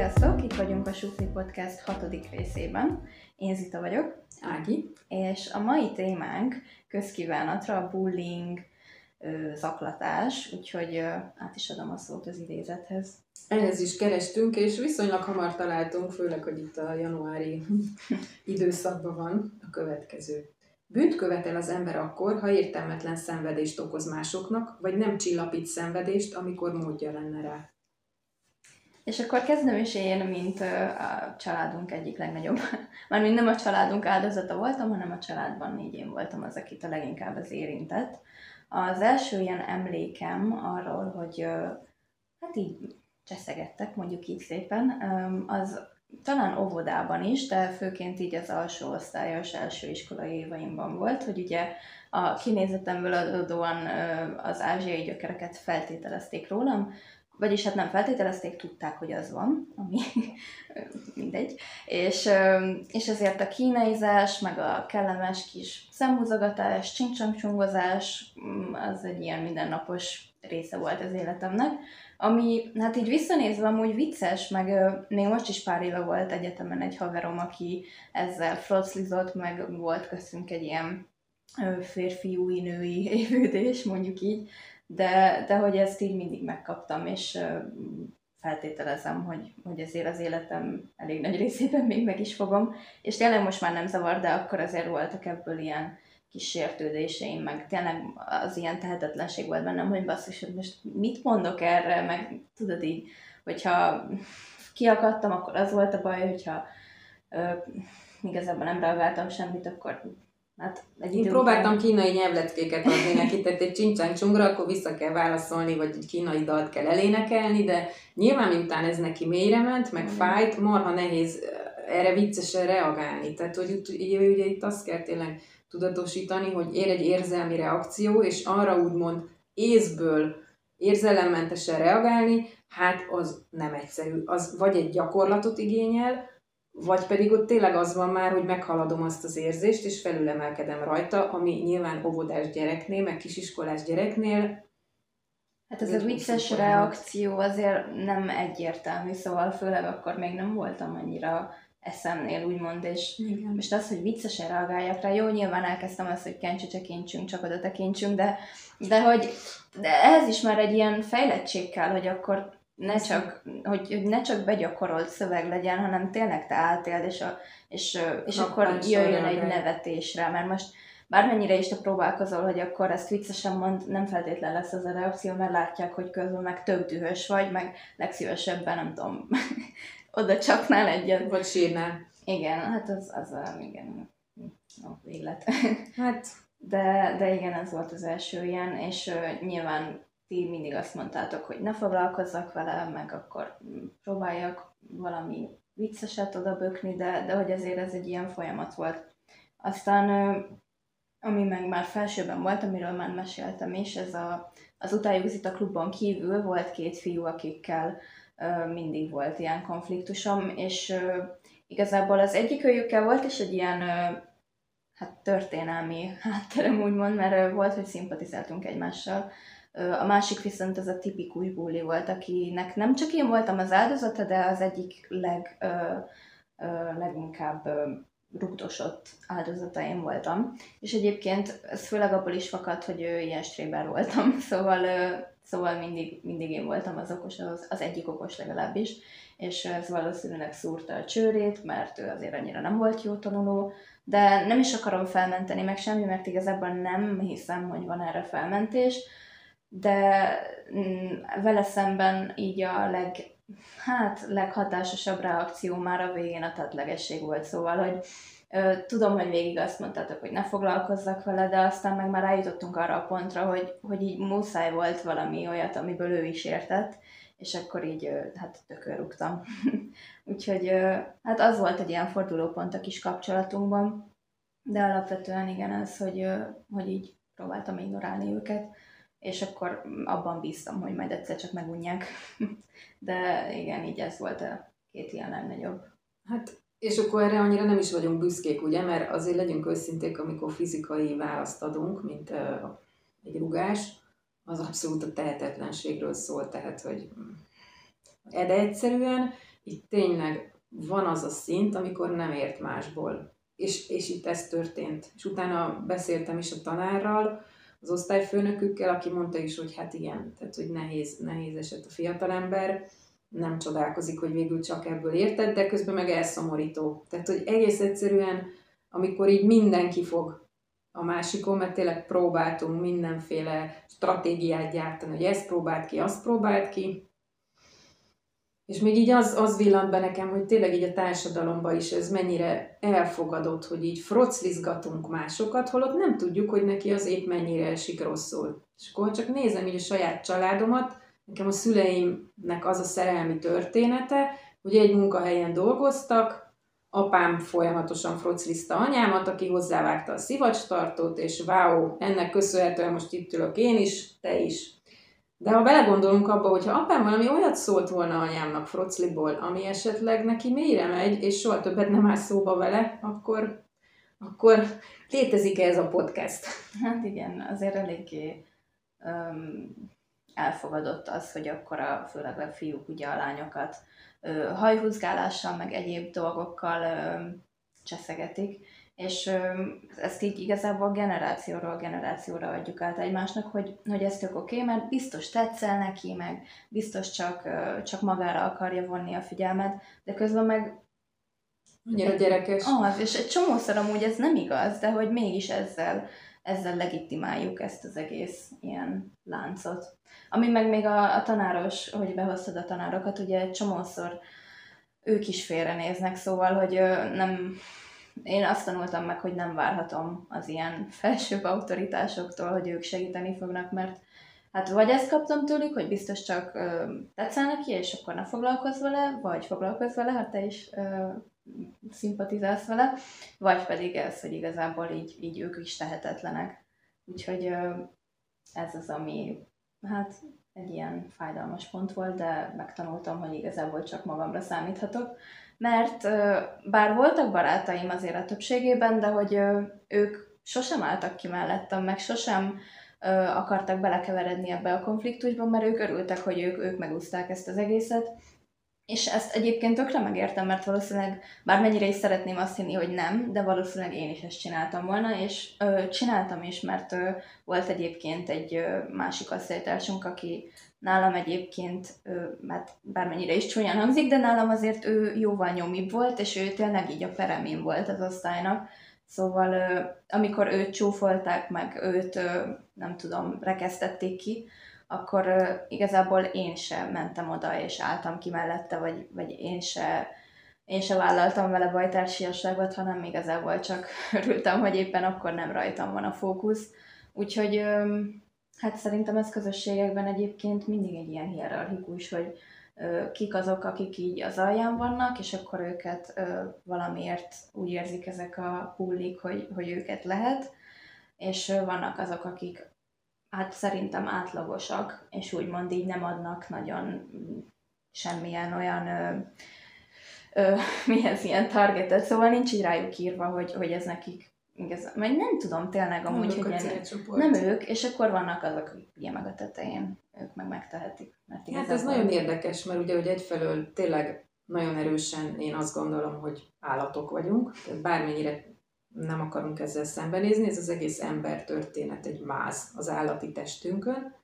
Sziasztok! Itt vagyunk a Sufli Podcast hatodik részében. Én Zita vagyok. Ági. És a mai témánk közkívánatra a bullying, zaklatás, úgyhogy át is adom a szót az idézethez. Ehhez is kerestünk, és viszonylag hamar találtunk, főleg, hogy itt a januári időszakban van a következő. Bűnt követel az ember akkor, ha értelmetlen szenvedést okoz másoknak, vagy nem csillapít szenvedést, amikor módja lenne rá. És akkor kezdem is én, mint a családunk egyik legnagyobb, mármint nem a családunk áldozata voltam, hanem a családban így én voltam az, akit a leginkább az érintett. Az első ilyen emlékem arról, hogy hát így cseszegettek, mondjuk így szépen, az talán óvodában is, de főként így az alsó osztályos első iskolai évaimban volt, hogy ugye a kinézetemből adódóan az ázsiai gyökereket feltételezték rólam, vagyis hát nem feltételezték, tudták, hogy az van, ami mindegy. És, és ezért a kínaizás, meg a kellemes kis szemhúzogatás, csincsamcsongozás, mm, az egy ilyen mindennapos része volt az életemnek, ami hát így visszanézve amúgy vicces, meg még most is pár éve volt egyetemen egy haverom, aki ezzel froclizott, meg volt köztünk egy ilyen férfiúi-női évődés, mondjuk így, de, de hogy ezt így mindig megkaptam, és feltételezem, hogy, hogy ezért az életem elég nagy részében még meg is fogom, és tényleg most már nem zavar, de akkor azért voltak ebből ilyen kis sértődéseim, meg tényleg az ilyen tehetetlenség volt bennem, hogy basszus, hogy most mit mondok erre, meg tudod így, hogyha kiakadtam, akkor az volt a baj, hogyha ö, igazából nem reagáltam semmit, akkor Hát egy Én próbáltam után... kínai nyelvleckéket adni neki, tehát egy csincsán csungra, akkor vissza kell válaszolni, vagy egy kínai dalt kell elénekelni, de nyilván miután ez neki mélyre ment, meg mm. fájt, marha nehéz erre viccesen reagálni. Tehát, hogy ugye, ugye itt azt kell tényleg tudatosítani, hogy ér egy érzelmi reakció, és arra úgymond észből érzelemmentesen reagálni, hát az nem egyszerű. Az vagy egy gyakorlatot igényel, vagy pedig ott tényleg az van már, hogy meghaladom azt az érzést, és felülemelkedem rajta, ami nyilván óvodás gyereknél, meg kisiskolás gyereknél Hát ez a vicces reakció azért nem egyértelmű, szóval főleg akkor még nem voltam annyira eszemnél, úgymond, és Igen. most az, hogy viccesen reagáljak rá, jó, nyilván elkezdtem azt, hogy kencsi tekintsünk, csak oda tekintsünk, de, de hogy de ehhez is már egy ilyen fejlettség kell, hogy akkor ne csak, hogy, hogy ne csak begyakorolt szöveg legyen, hanem tényleg te átéld, és, a, és, és akkor jöjjön egy nevetésre, mert most bármennyire is te próbálkozol, hogy akkor ezt viccesen mond, nem feltétlen lesz az a reakció, mert látják, hogy közben meg több dühös vagy, meg legszívesebben, nem tudom, oda csapnál egyet. Vagy sírnál. Igen, hát az, az a, igen, a élet. Hát. De, de igen, ez volt az első ilyen, és uh, nyilván ti mindig azt mondtátok, hogy ne foglalkozzak vele, meg akkor próbáljak valami vicceset oda bökni, de, de hogy ezért ez egy ilyen folyamat volt. Aztán, ami meg már felsőben volt, amiről már meséltem is, ez a, az Utáljuk a klubban kívül volt két fiú, akikkel mindig volt ilyen konfliktusom, és igazából az egyik őjükkel volt is egy ilyen hát történelmi hátterem úgymond, mert volt, hogy szimpatizáltunk egymással, a másik viszont az a tipikus bully volt, akinek nem csak én voltam az áldozata, de az egyik leg, ö, ö, leginkább ö, rugdosott áldozata én voltam. És egyébként ez főleg abból is fakad, hogy ő ilyen stréber voltam, szóval, ö, szóval mindig, mindig én voltam az okos, az, az egyik okos legalábbis, és ez valószínűleg szúrta a csőrét, mert ő azért annyira nem volt jó tanuló, de nem is akarom felmenteni meg semmi, mert igazából nem hiszem, hogy van erre felmentés, de mm, vele szemben így a leg, hát leghatásosabb reakció már a végén a tetlegesség volt, szóval, hogy tudom, hogy végig azt mondtátok, hogy ne foglalkozzak vele, de aztán meg már eljutottunk arra a pontra, hogy, hogy így muszáj volt valami olyat, amiből ő is értett, és akkor így hát tökörrúgtam. Úgyhogy hát az volt egy ilyen fordulópont a kis kapcsolatunkban, de alapvetően igen, ez, hogy, hogy így próbáltam ignorálni őket és akkor abban bíztam, hogy majd egyszer csak megunják. De igen, így ez volt a két ilyen legnagyobb. Hát, és akkor erre annyira nem is vagyunk büszkék, ugye, mert azért legyünk őszinték, amikor fizikai választ adunk, mint uh, egy rugás, az abszolút a tehetetlenségről szól, tehát, hogy de egyszerűen itt tényleg van az a szint, amikor nem ért másból. És, és itt ez történt. És utána beszéltem is a tanárral, az osztályfőnökükkel, aki mondta is, hogy hát igen, tehát hogy nehéz, nehéz eset a fiatalember, nem csodálkozik, hogy végül csak ebből érted, de közben meg elszomorító. Tehát, hogy egész egyszerűen, amikor így mindenki fog a másikon, mert tényleg próbáltunk mindenféle stratégiát gyártani, hogy ezt próbált ki, azt próbált ki, és még így az, az villant be nekem, hogy tényleg így a társadalomban is ez mennyire elfogadott, hogy így froclizgatunk másokat, holott nem tudjuk, hogy neki az épp mennyire esik rosszul. És akkor csak nézem így a saját családomat, nekem a szüleimnek az a szerelmi története, hogy egy munkahelyen dolgoztak, apám folyamatosan froclizta anyámat, aki hozzávágta a szivacstartót, és wow, ennek köszönhetően most itt ülök én is, te is. De ha belegondolunk abba, hogyha apám valami olyat szólt volna anyámnak frocliból, ami esetleg neki mélyre megy, és soha többet nem áll szóba vele, akkor, akkor létezik-e ez a podcast? Hát igen, azért eléggé um, elfogadott az, hogy akkor a, főleg a fiúk ugye a lányokat uh, hajhúzgálással, meg egyéb dolgokkal uh, cseszegetik, és ezt így igazából generációról generációra adjuk át egymásnak, hogy, hogy ez tök oké, okay, mert biztos tetszel neki, meg biztos csak, csak magára akarja vonni a figyelmet, de közben meg Annyira gyerekes. Az, és egy csomószor amúgy ez nem igaz, de hogy mégis ezzel, ezzel legitimáljuk ezt az egész ilyen láncot. Ami meg még a, a tanáros, hogy behoztad a tanárokat, ugye egy csomószor ők is félrenéznek, szóval, hogy nem, én azt tanultam meg, hogy nem várhatom az ilyen felsőbb autoritásoktól, hogy ők segíteni fognak, mert hát vagy ezt kaptam tőlük, hogy biztos csak ö, tetszel neki, és akkor ne foglalkozz vele, vagy foglalkozz vele, ha te is ö, szimpatizálsz vele, vagy pedig ez, hogy igazából így, így ők is tehetetlenek. Úgyhogy ö, ez az, ami hát egy ilyen fájdalmas pont volt, de megtanultam, hogy igazából csak magamra számíthatok, mert bár voltak barátaim azért a többségében, de hogy ők sosem álltak ki mellettem, meg sosem akartak belekeveredni ebbe a konfliktusba, mert ők örültek, hogy ők, ők megúzták ezt az egészet. És ezt egyébként tökre megértem, mert valószínűleg, bármennyire is szeretném azt hinni, hogy nem, de valószínűleg én is ezt csináltam volna, és ö, csináltam is, mert ö, volt egyébként egy ö, másik osztálytársunk, aki Nálam egyébként, mert bármennyire is csúnyán hangzik, de nálam azért ő jóval nyomibb volt, és ő tényleg így a peremén volt az osztálynak. Szóval amikor őt csúfolták, meg őt nem tudom, rekesztették ki, akkor igazából én sem mentem oda, és álltam ki mellette, vagy, vagy én se, én se vállaltam vele bajtársiasságot, hanem igazából csak örültem, hogy éppen akkor nem rajtam van a fókusz. Úgyhogy Hát szerintem ez közösségekben egyébként mindig egy ilyen hierarchikus, hogy kik azok, akik így az alján vannak, és akkor őket valamiért úgy érzik ezek a hullik, hogy, hogy őket lehet, és vannak azok, akik hát szerintem átlagosak, és úgymond így nem adnak nagyon semmilyen olyan ö, ö, mihez ilyen targetet, szóval nincs így rájuk írva, hogy, hogy ez nekik igaz, vagy nem tudom tényleg amúgy, hogy ilyen, nem ők, és akkor vannak azok, akik ugye meg a tetején, ők meg megtehetik. Mert hát ez nagyon érdekes, mert ugye, hogy egyfelől tényleg nagyon erősen én azt gondolom, hogy állatok vagyunk, tehát bármennyire nem akarunk ezzel szembenézni, ez az egész ember történet egy máz az állati testünkön,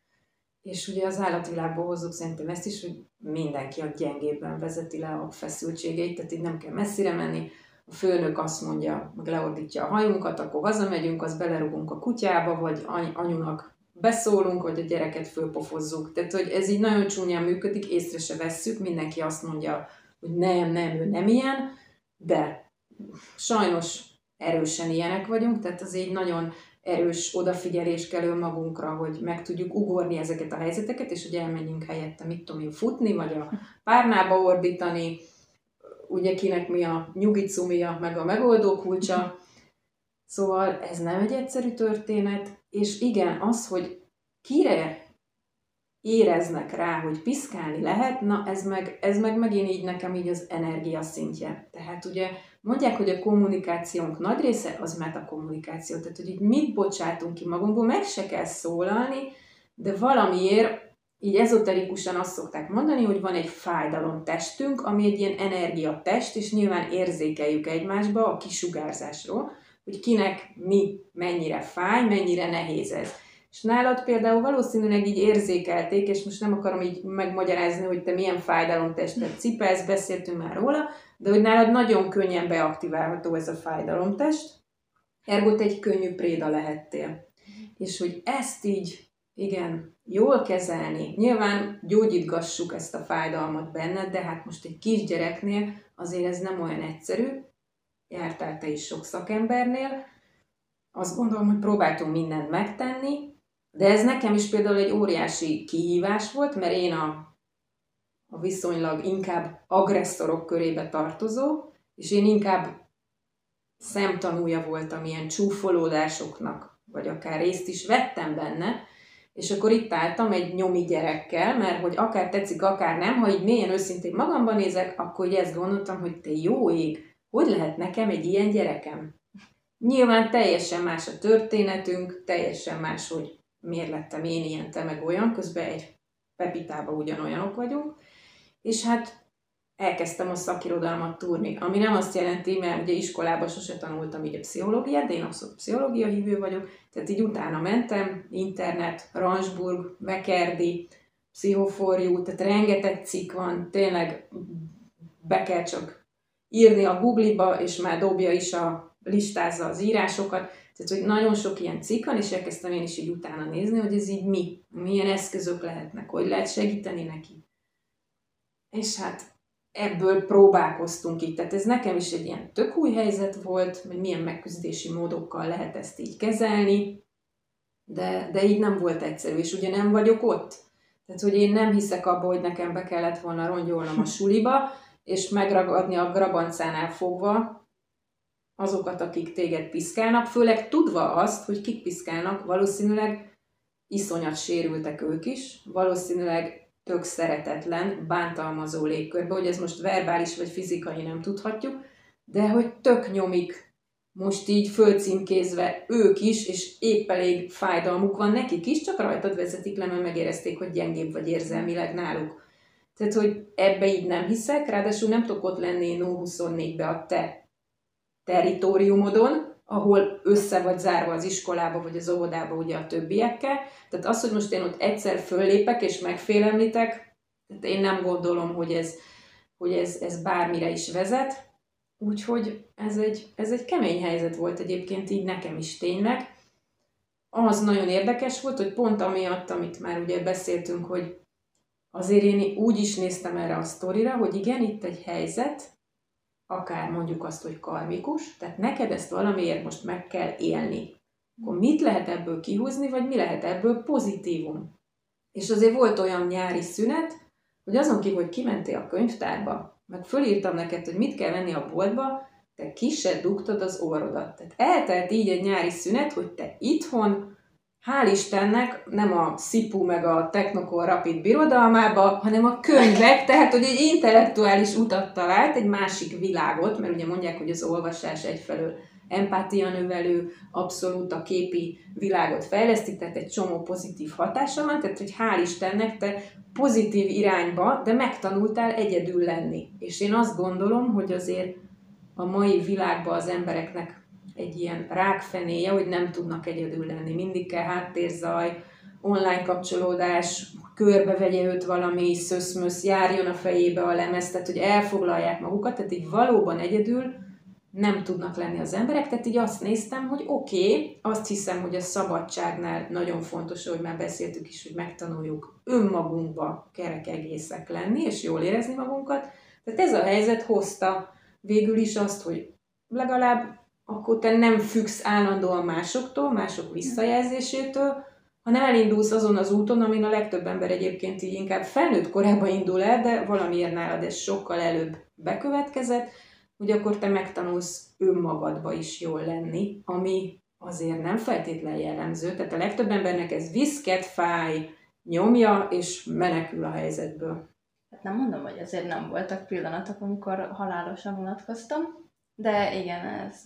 és ugye az állatvilágból hozzuk szerintem ezt is, hogy mindenki a gyengébben vezeti le a feszültségeit, tehát így nem kell messzire menni, a főnök azt mondja, meg leordítja a hajunkat, akkor hazamegyünk, az belerugunk a kutyába, vagy anyunak beszólunk, vagy a gyereket fölpofozzuk. Tehát, hogy ez így nagyon csúnyán működik, észre se vesszük, mindenki azt mondja, hogy nem, nem, ő nem ilyen, de sajnos erősen ilyenek vagyunk, tehát az így nagyon erős odafigyelés kell önmagunkra, hogy meg tudjuk ugorni ezeket a helyzeteket, és hogy elmenjünk helyette, mit tudom én, futni, vagy a párnába ordítani, ugye kinek mi a nyugicumia, meg a megoldó kulcsa. Szóval ez nem egy egyszerű történet, és igen, az, hogy kire éreznek rá, hogy piszkálni lehet, na ez meg, ez meg megint így nekem így az energia szintje. Tehát ugye mondják, hogy a kommunikációnk nagy része az metakommunikáció, tehát hogy így mit bocsátunk ki magunkból, meg se kell szólalni, de valamiért így ezoterikusan azt szokták mondani, hogy van egy fájdalom testünk, ami egy ilyen energiatest, és nyilván érzékeljük egymásba a kisugárzásról, hogy kinek mi mennyire fáj, mennyire nehéz ez. És nálad például valószínűleg így érzékelték, és most nem akarom így megmagyarázni, hogy te milyen fájdalomtestet cipelsz, beszéltünk már róla, de hogy nálad nagyon könnyen beaktiválható ez a fájdalomtest, ergo te egy könnyű préda lehettél. És hogy ezt így, igen, jól kezelni, nyilván gyógyítgassuk ezt a fájdalmat benned, de hát most egy kisgyereknél azért ez nem olyan egyszerű, jártál te is sok szakembernél, azt gondolom, hogy próbáltunk mindent megtenni, de ez nekem is például egy óriási kihívás volt, mert én a, a viszonylag inkább agresszorok körébe tartozó, és én inkább szemtanúja voltam ilyen csúfolódásoknak, vagy akár részt is vettem benne, és akkor itt álltam egy nyomi gyerekkel, mert hogy akár tetszik, akár nem, ha így mélyen őszintén magamban nézek, akkor így ezt gondoltam, hogy te jó ég, hogy lehet nekem egy ilyen gyerekem? Nyilván teljesen más a történetünk, teljesen más, hogy miért lettem én ilyen, te meg olyan, közben egy pepitában ugyanolyanok vagyunk, és hát elkezdtem a szakirodalmat túrni, ami nem azt jelenti, mert ugye iskolában sose tanultam így a pszichológiát, de én abszolút pszichológia hívő vagyok, tehát így utána mentem, internet, Ransburg, Mekerdi, pszichoforjú, tehát rengeteg cikk van, tényleg be kell csak írni a Google-ba, és már dobja is a listázza az írásokat, tehát, hogy nagyon sok ilyen cikk van, és elkezdtem én is így utána nézni, hogy ez így mi, milyen eszközök lehetnek, hogy lehet segíteni neki. És hát ebből próbálkoztunk így. Tehát ez nekem is egy ilyen tök új helyzet volt, hogy milyen megküzdési módokkal lehet ezt így kezelni, de, de így nem volt egyszerű, és ugye nem vagyok ott. Tehát, hogy én nem hiszek abba, hogy nekem be kellett volna rongyolnom a suliba, és megragadni a grabancánál fogva azokat, akik téged piszkálnak, főleg tudva azt, hogy kik piszkálnak, valószínűleg iszonyat sérültek ők is, valószínűleg tök szeretetlen, bántalmazó légkörbe, hogy ez most verbális vagy fizikai nem tudhatjuk, de hogy tök nyomik most így fölcímkézve ők is, és épp elég fájdalmuk van nekik is, csak rajtad vezetik le, mert megérezték, hogy gyengébb vagy érzelmileg náluk. Tehát, hogy ebbe így nem hiszek, ráadásul nem tudok ott lenni No 24-be a te teritoriumodon, ahol össze vagy zárva az iskolába vagy az óvodába ugye a többiekkel. Tehát az, hogy most én ott egyszer föllépek és megfélemlítek, én nem gondolom, hogy ez, hogy ez, ez bármire is vezet. Úgyhogy ez egy, ez egy kemény helyzet volt egyébként így nekem is tényleg. Az nagyon érdekes volt, hogy pont amiatt, amit már ugye beszéltünk, hogy azért én úgy is néztem erre a sztorira, hogy igen, itt egy helyzet, akár mondjuk azt, hogy karmikus, tehát neked ezt valamiért most meg kell élni. Akkor mit lehet ebből kihúzni, vagy mi lehet ebből pozitívum? És azért volt olyan nyári szünet, hogy azon kívül, hogy kimentél a könyvtárba, meg fölírtam neked, hogy mit kell venni a boltba, te kisebb dugtad az orrodat. Tehát eltelt így egy nyári szünet, hogy te itthon hál' Istennek nem a Szipu meg a Technokor Rapid birodalmába, hanem a könyvek, tehát hogy egy intellektuális utat talált, egy másik világot, mert ugye mondják, hogy az olvasás egyfelől empátia növelő, abszolút a képi világot fejleszti, tehát egy csomó pozitív hatása van, tehát hogy hál' Istennek te pozitív irányba, de megtanultál egyedül lenni. És én azt gondolom, hogy azért a mai világban az embereknek egy ilyen rákfenéje, hogy nem tudnak egyedül lenni. Mindig kell háttérzaj, online kapcsolódás, körbevegye őt valami szöszmösz, járjon a fejébe a lemez, tehát hogy elfoglalják magukat, tehát így valóban egyedül nem tudnak lenni az emberek, tehát így azt néztem, hogy oké, okay, azt hiszem, hogy a szabadságnál nagyon fontos, hogy már beszéltük is, hogy megtanuljuk önmagunkba kerek egészek lenni, és jól érezni magunkat. Tehát ez a helyzet hozta végül is azt, hogy legalább akkor te nem függsz állandóan másoktól, mások visszajelzésétől, hanem elindulsz azon az úton, amin a legtöbb ember egyébként így inkább felnőtt korában indul el, de valamiért nálad ez sokkal előbb bekövetkezett, hogy akkor te megtanulsz önmagadba is jól lenni, ami azért nem feltétlenül jellemző. Tehát a legtöbb embernek ez viszket, fáj, nyomja, és menekül a helyzetből. Hát nem mondom, hogy azért nem voltak pillanatok, amikor halálosan unatkoztam, de igen, ez,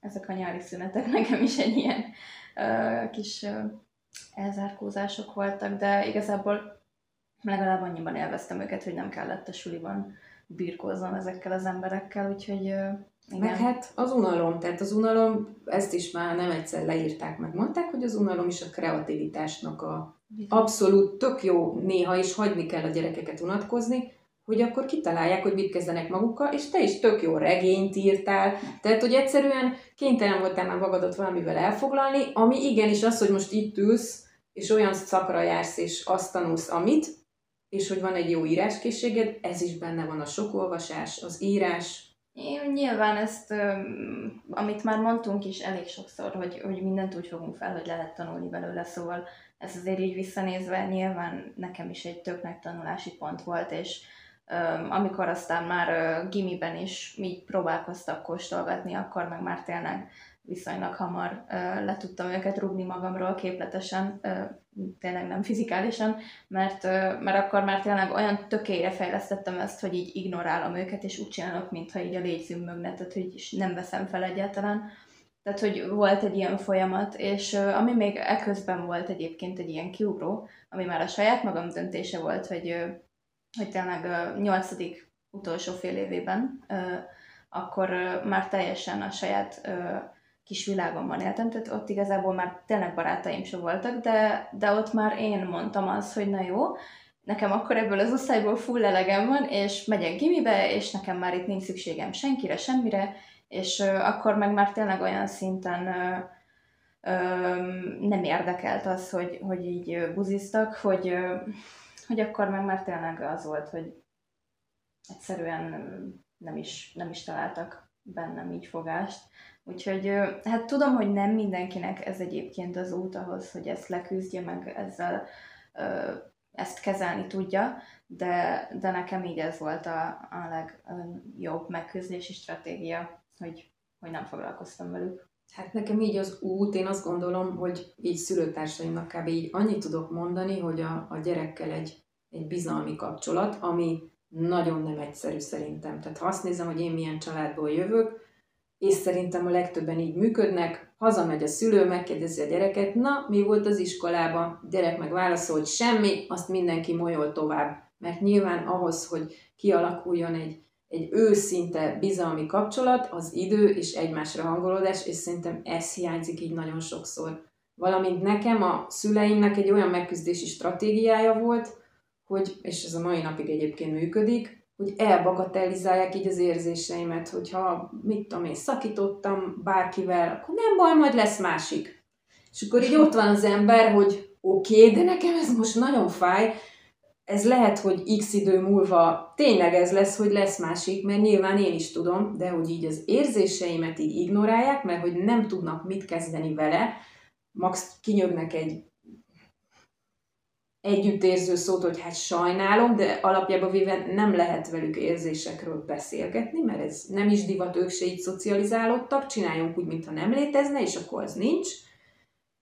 ezek a nyári szünetek nekem is egy ilyen kis elzárkózások voltak, de igazából legalább annyiban élveztem őket, hogy nem kellett a suliban birkóznom ezekkel az emberekkel, úgyhogy igen. Meg hát az unalom, tehát az unalom, ezt is már nem egyszer leírták, meg mondták, hogy az unalom is a kreativitásnak a abszolút tök jó néha is hagyni kell a gyerekeket unatkozni, hogy akkor kitalálják, hogy mit kezdenek magukkal, és te is tök jó regényt írtál, tehát hogy egyszerűen kénytelen voltál már magadot valamivel elfoglalni, ami igenis az, hogy most itt ülsz, és olyan szakra jársz, és azt tanulsz, amit, és hogy van egy jó íráskészséged, ez is benne van a sok olvasás, az írás. Én nyilván ezt, amit már mondtunk is elég sokszor, hogy, hogy mindent úgy fogunk fel, hogy lehet tanulni belőle, szóval ez azért így visszanézve nyilván nekem is egy tök tanulási pont volt, és amikor aztán már gimiben is így próbálkoztak kóstolgatni, akkor meg már tényleg viszonylag hamar le tudtam őket rúgni magamról képletesen, tényleg nem fizikálisan, mert, mert akkor már tényleg olyan tökére fejlesztettem ezt, hogy így ignorálom őket, és úgy csinálok, mintha így a légy zümmögne, tehát hogy nem veszem fel egyáltalán. Tehát, hogy volt egy ilyen folyamat, és ami még eközben volt egyébként egy ilyen kiugró, ami már a saját magam döntése volt, hogy, hogy tényleg nyolcadik utolsó fél évében, akkor már teljesen a saját kis világomban éltem, tehát ott igazából már tényleg barátaim sem voltak, de, de ott már én mondtam azt, hogy na jó, nekem akkor ebből az osztályból full elegem van, és megyek gimibe, és nekem már itt nincs szükségem senkire, semmire, és akkor meg már tényleg olyan szinten nem érdekelt az, hogy, hogy így buziztak, hogy, hogy akkor meg már tényleg az volt, hogy egyszerűen nem is, nem is találtak bennem így fogást. Úgyhogy hát tudom, hogy nem mindenkinek ez egyébként az út ahhoz, hogy ezt leküzdje, meg ezzel ezt kezelni tudja, de, de nekem így ez volt a, a legjobb megküzdési stratégia, hogy, hogy nem foglalkoztam velük. Hát nekem így az út, én azt gondolom, hogy így szülőtársaimnak kb. így annyit tudok mondani, hogy a, a gyerekkel egy, egy bizalmi kapcsolat, ami nagyon nem egyszerű szerintem. Tehát ha azt nézem, hogy én milyen családból jövök, és szerintem a legtöbben így működnek, hazamegy a szülő, megkérdezi a gyereket, na, mi volt az iskolában? A gyerek meg válaszol, hogy semmi, azt mindenki molyol tovább. Mert nyilván ahhoz, hogy kialakuljon egy, egy őszinte bizalmi kapcsolat, az idő és egymásra hangolódás, és szerintem ez hiányzik így nagyon sokszor. Valamint nekem a szüleimnek egy olyan megküzdési stratégiája volt, hogy, és ez a mai napig egyébként működik, hogy elbagatelizálják így az érzéseimet, hogyha mit tudom én, szakítottam bárkivel, akkor nem baj, majd lesz másik. És akkor így ott van az ember, hogy oké, okay, de nekem ez most nagyon fáj, ez lehet, hogy x idő múlva tényleg ez lesz, hogy lesz másik, mert nyilván én is tudom, de hogy így az érzéseimet így ignorálják, mert hogy nem tudnak mit kezdeni vele, max kinyögnek egy együttérző szót, hogy hát sajnálom, de alapjában véve nem lehet velük érzésekről beszélgetni, mert ez nem is divat, ők se így szocializálódtak, csináljunk úgy, mintha nem létezne, és akkor az nincs.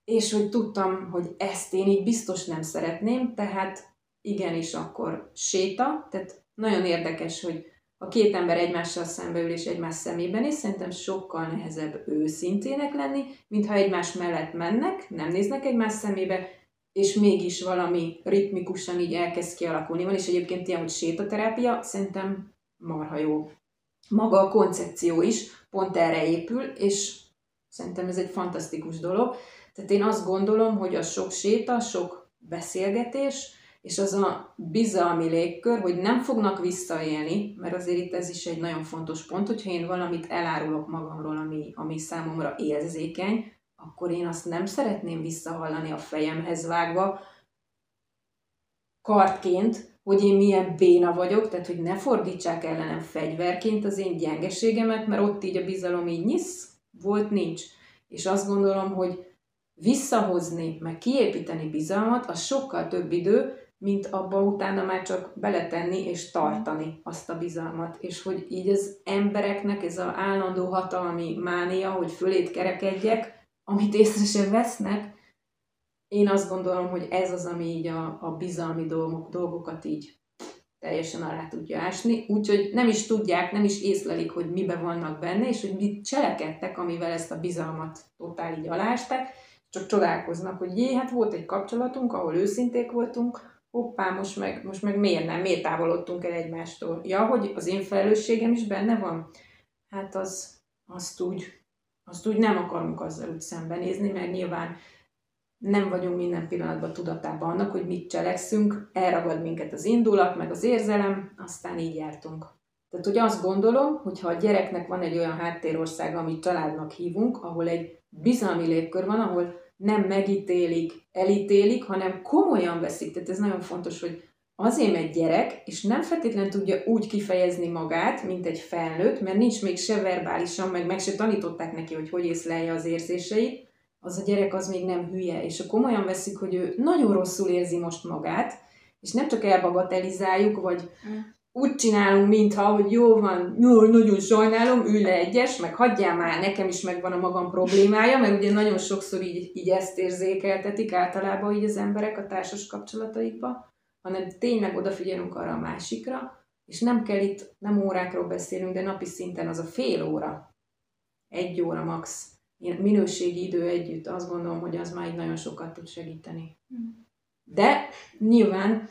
És hogy tudtam, hogy ezt én így biztos nem szeretném, tehát igenis akkor séta, tehát nagyon érdekes, hogy a két ember egymással szembeül és egymás szemében is, szerintem sokkal nehezebb őszintének lenni, mintha egymás mellett mennek, nem néznek egymás szemébe, és mégis valami ritmikusan így elkezd kialakulni. Van is egyébként ilyen, hogy sétaterápia, szerintem marha jó. Maga a koncepció is pont erre épül, és szerintem ez egy fantasztikus dolog. Tehát én azt gondolom, hogy a sok séta, sok beszélgetés, és az a bizalmi légkör, hogy nem fognak visszaélni, mert azért itt ez is egy nagyon fontos pont, hogyha én valamit elárulok magamról, ami, ami számomra érzékeny, akkor én azt nem szeretném visszahallani a fejemhez vágva kartként, hogy én milyen béna vagyok, tehát hogy ne fordítsák ellenem fegyverként az én gyengeségemet, mert ott így a bizalom így nyisz, volt, nincs. És azt gondolom, hogy visszahozni, meg kiépíteni bizalmat, az sokkal több idő, mint abba utána már csak beletenni és tartani azt a bizalmat. És hogy így az embereknek ez az állandó hatalmi mánia, hogy fölét kerekedjek, amit észre sem vesznek, én azt gondolom, hogy ez az, ami így a, a bizalmi dolgok, dolgokat így teljesen alá tudja ásni, úgyhogy nem is tudják, nem is észlelik, hogy mibe vannak benne, és hogy mit cselekedtek, amivel ezt a bizalmat totál így alásták, csak csodálkoznak, hogy jé, hát volt egy kapcsolatunk, ahol őszinték voltunk, hoppá, most meg, most meg miért nem, miért távolodtunk el egymástól? Ja, hogy az én felelősségem is benne van? Hát az, azt úgy, azt úgy nem akarunk azzal úgy szembenézni, mert nyilván nem vagyunk minden pillanatban tudatában annak, hogy mit cselekszünk, elragad minket az indulat, meg az érzelem, aztán így jártunk. Tehát, hogy azt gondolom, hogy ha a gyereknek van egy olyan háttérország, amit családnak hívunk, ahol egy bizalmi légkör van, ahol nem megítélik, elítélik, hanem komolyan veszik. Tehát ez nagyon fontos, hogy azért egy gyerek, és nem feltétlenül tudja úgy kifejezni magát, mint egy felnőtt, mert nincs még se verbálisan, meg meg se tanították neki, hogy hogy észlelje az érzéseit, az a gyerek az még nem hülye, és ha komolyan veszik, hogy ő nagyon rosszul érzi most magát, és nem csak elbagatelizáljuk, vagy mm. Úgy csinálunk, mintha, hogy jó van, jó, nagyon sajnálom, ülj le egyes, meg hagyjál már, nekem is megvan a magam problémája, mert ugye nagyon sokszor így, így ezt érzékeltetik általában így az emberek a társas kapcsolataikba, hanem tényleg odafigyelünk arra a másikra, és nem kell itt, nem órákról beszélünk, de napi szinten az a fél óra, egy óra max. Minőségi idő együtt, azt gondolom, hogy az már így nagyon sokat tud segíteni. De nyilván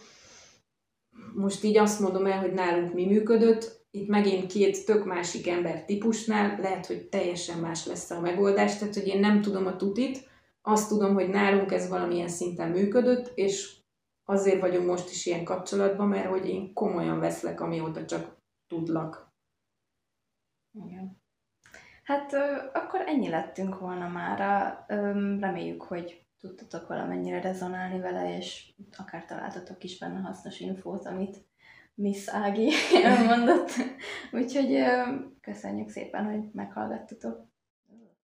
most így azt mondom el, hogy nálunk mi működött, itt megint két tök másik ember típusnál lehet, hogy teljesen más lesz a megoldás, tehát hogy én nem tudom a tutit, azt tudom, hogy nálunk ez valamilyen szinten működött, és azért vagyunk most is ilyen kapcsolatban, mert hogy én komolyan veszlek, amióta csak tudlak. Igen. Hát akkor ennyi lettünk volna már. Reméljük, hogy tudtatok valamennyire rezonálni vele, és akár találtatok is benne hasznos infót, amit Miss Ági mondott. Úgyhogy köszönjük szépen, hogy meghallgattatok.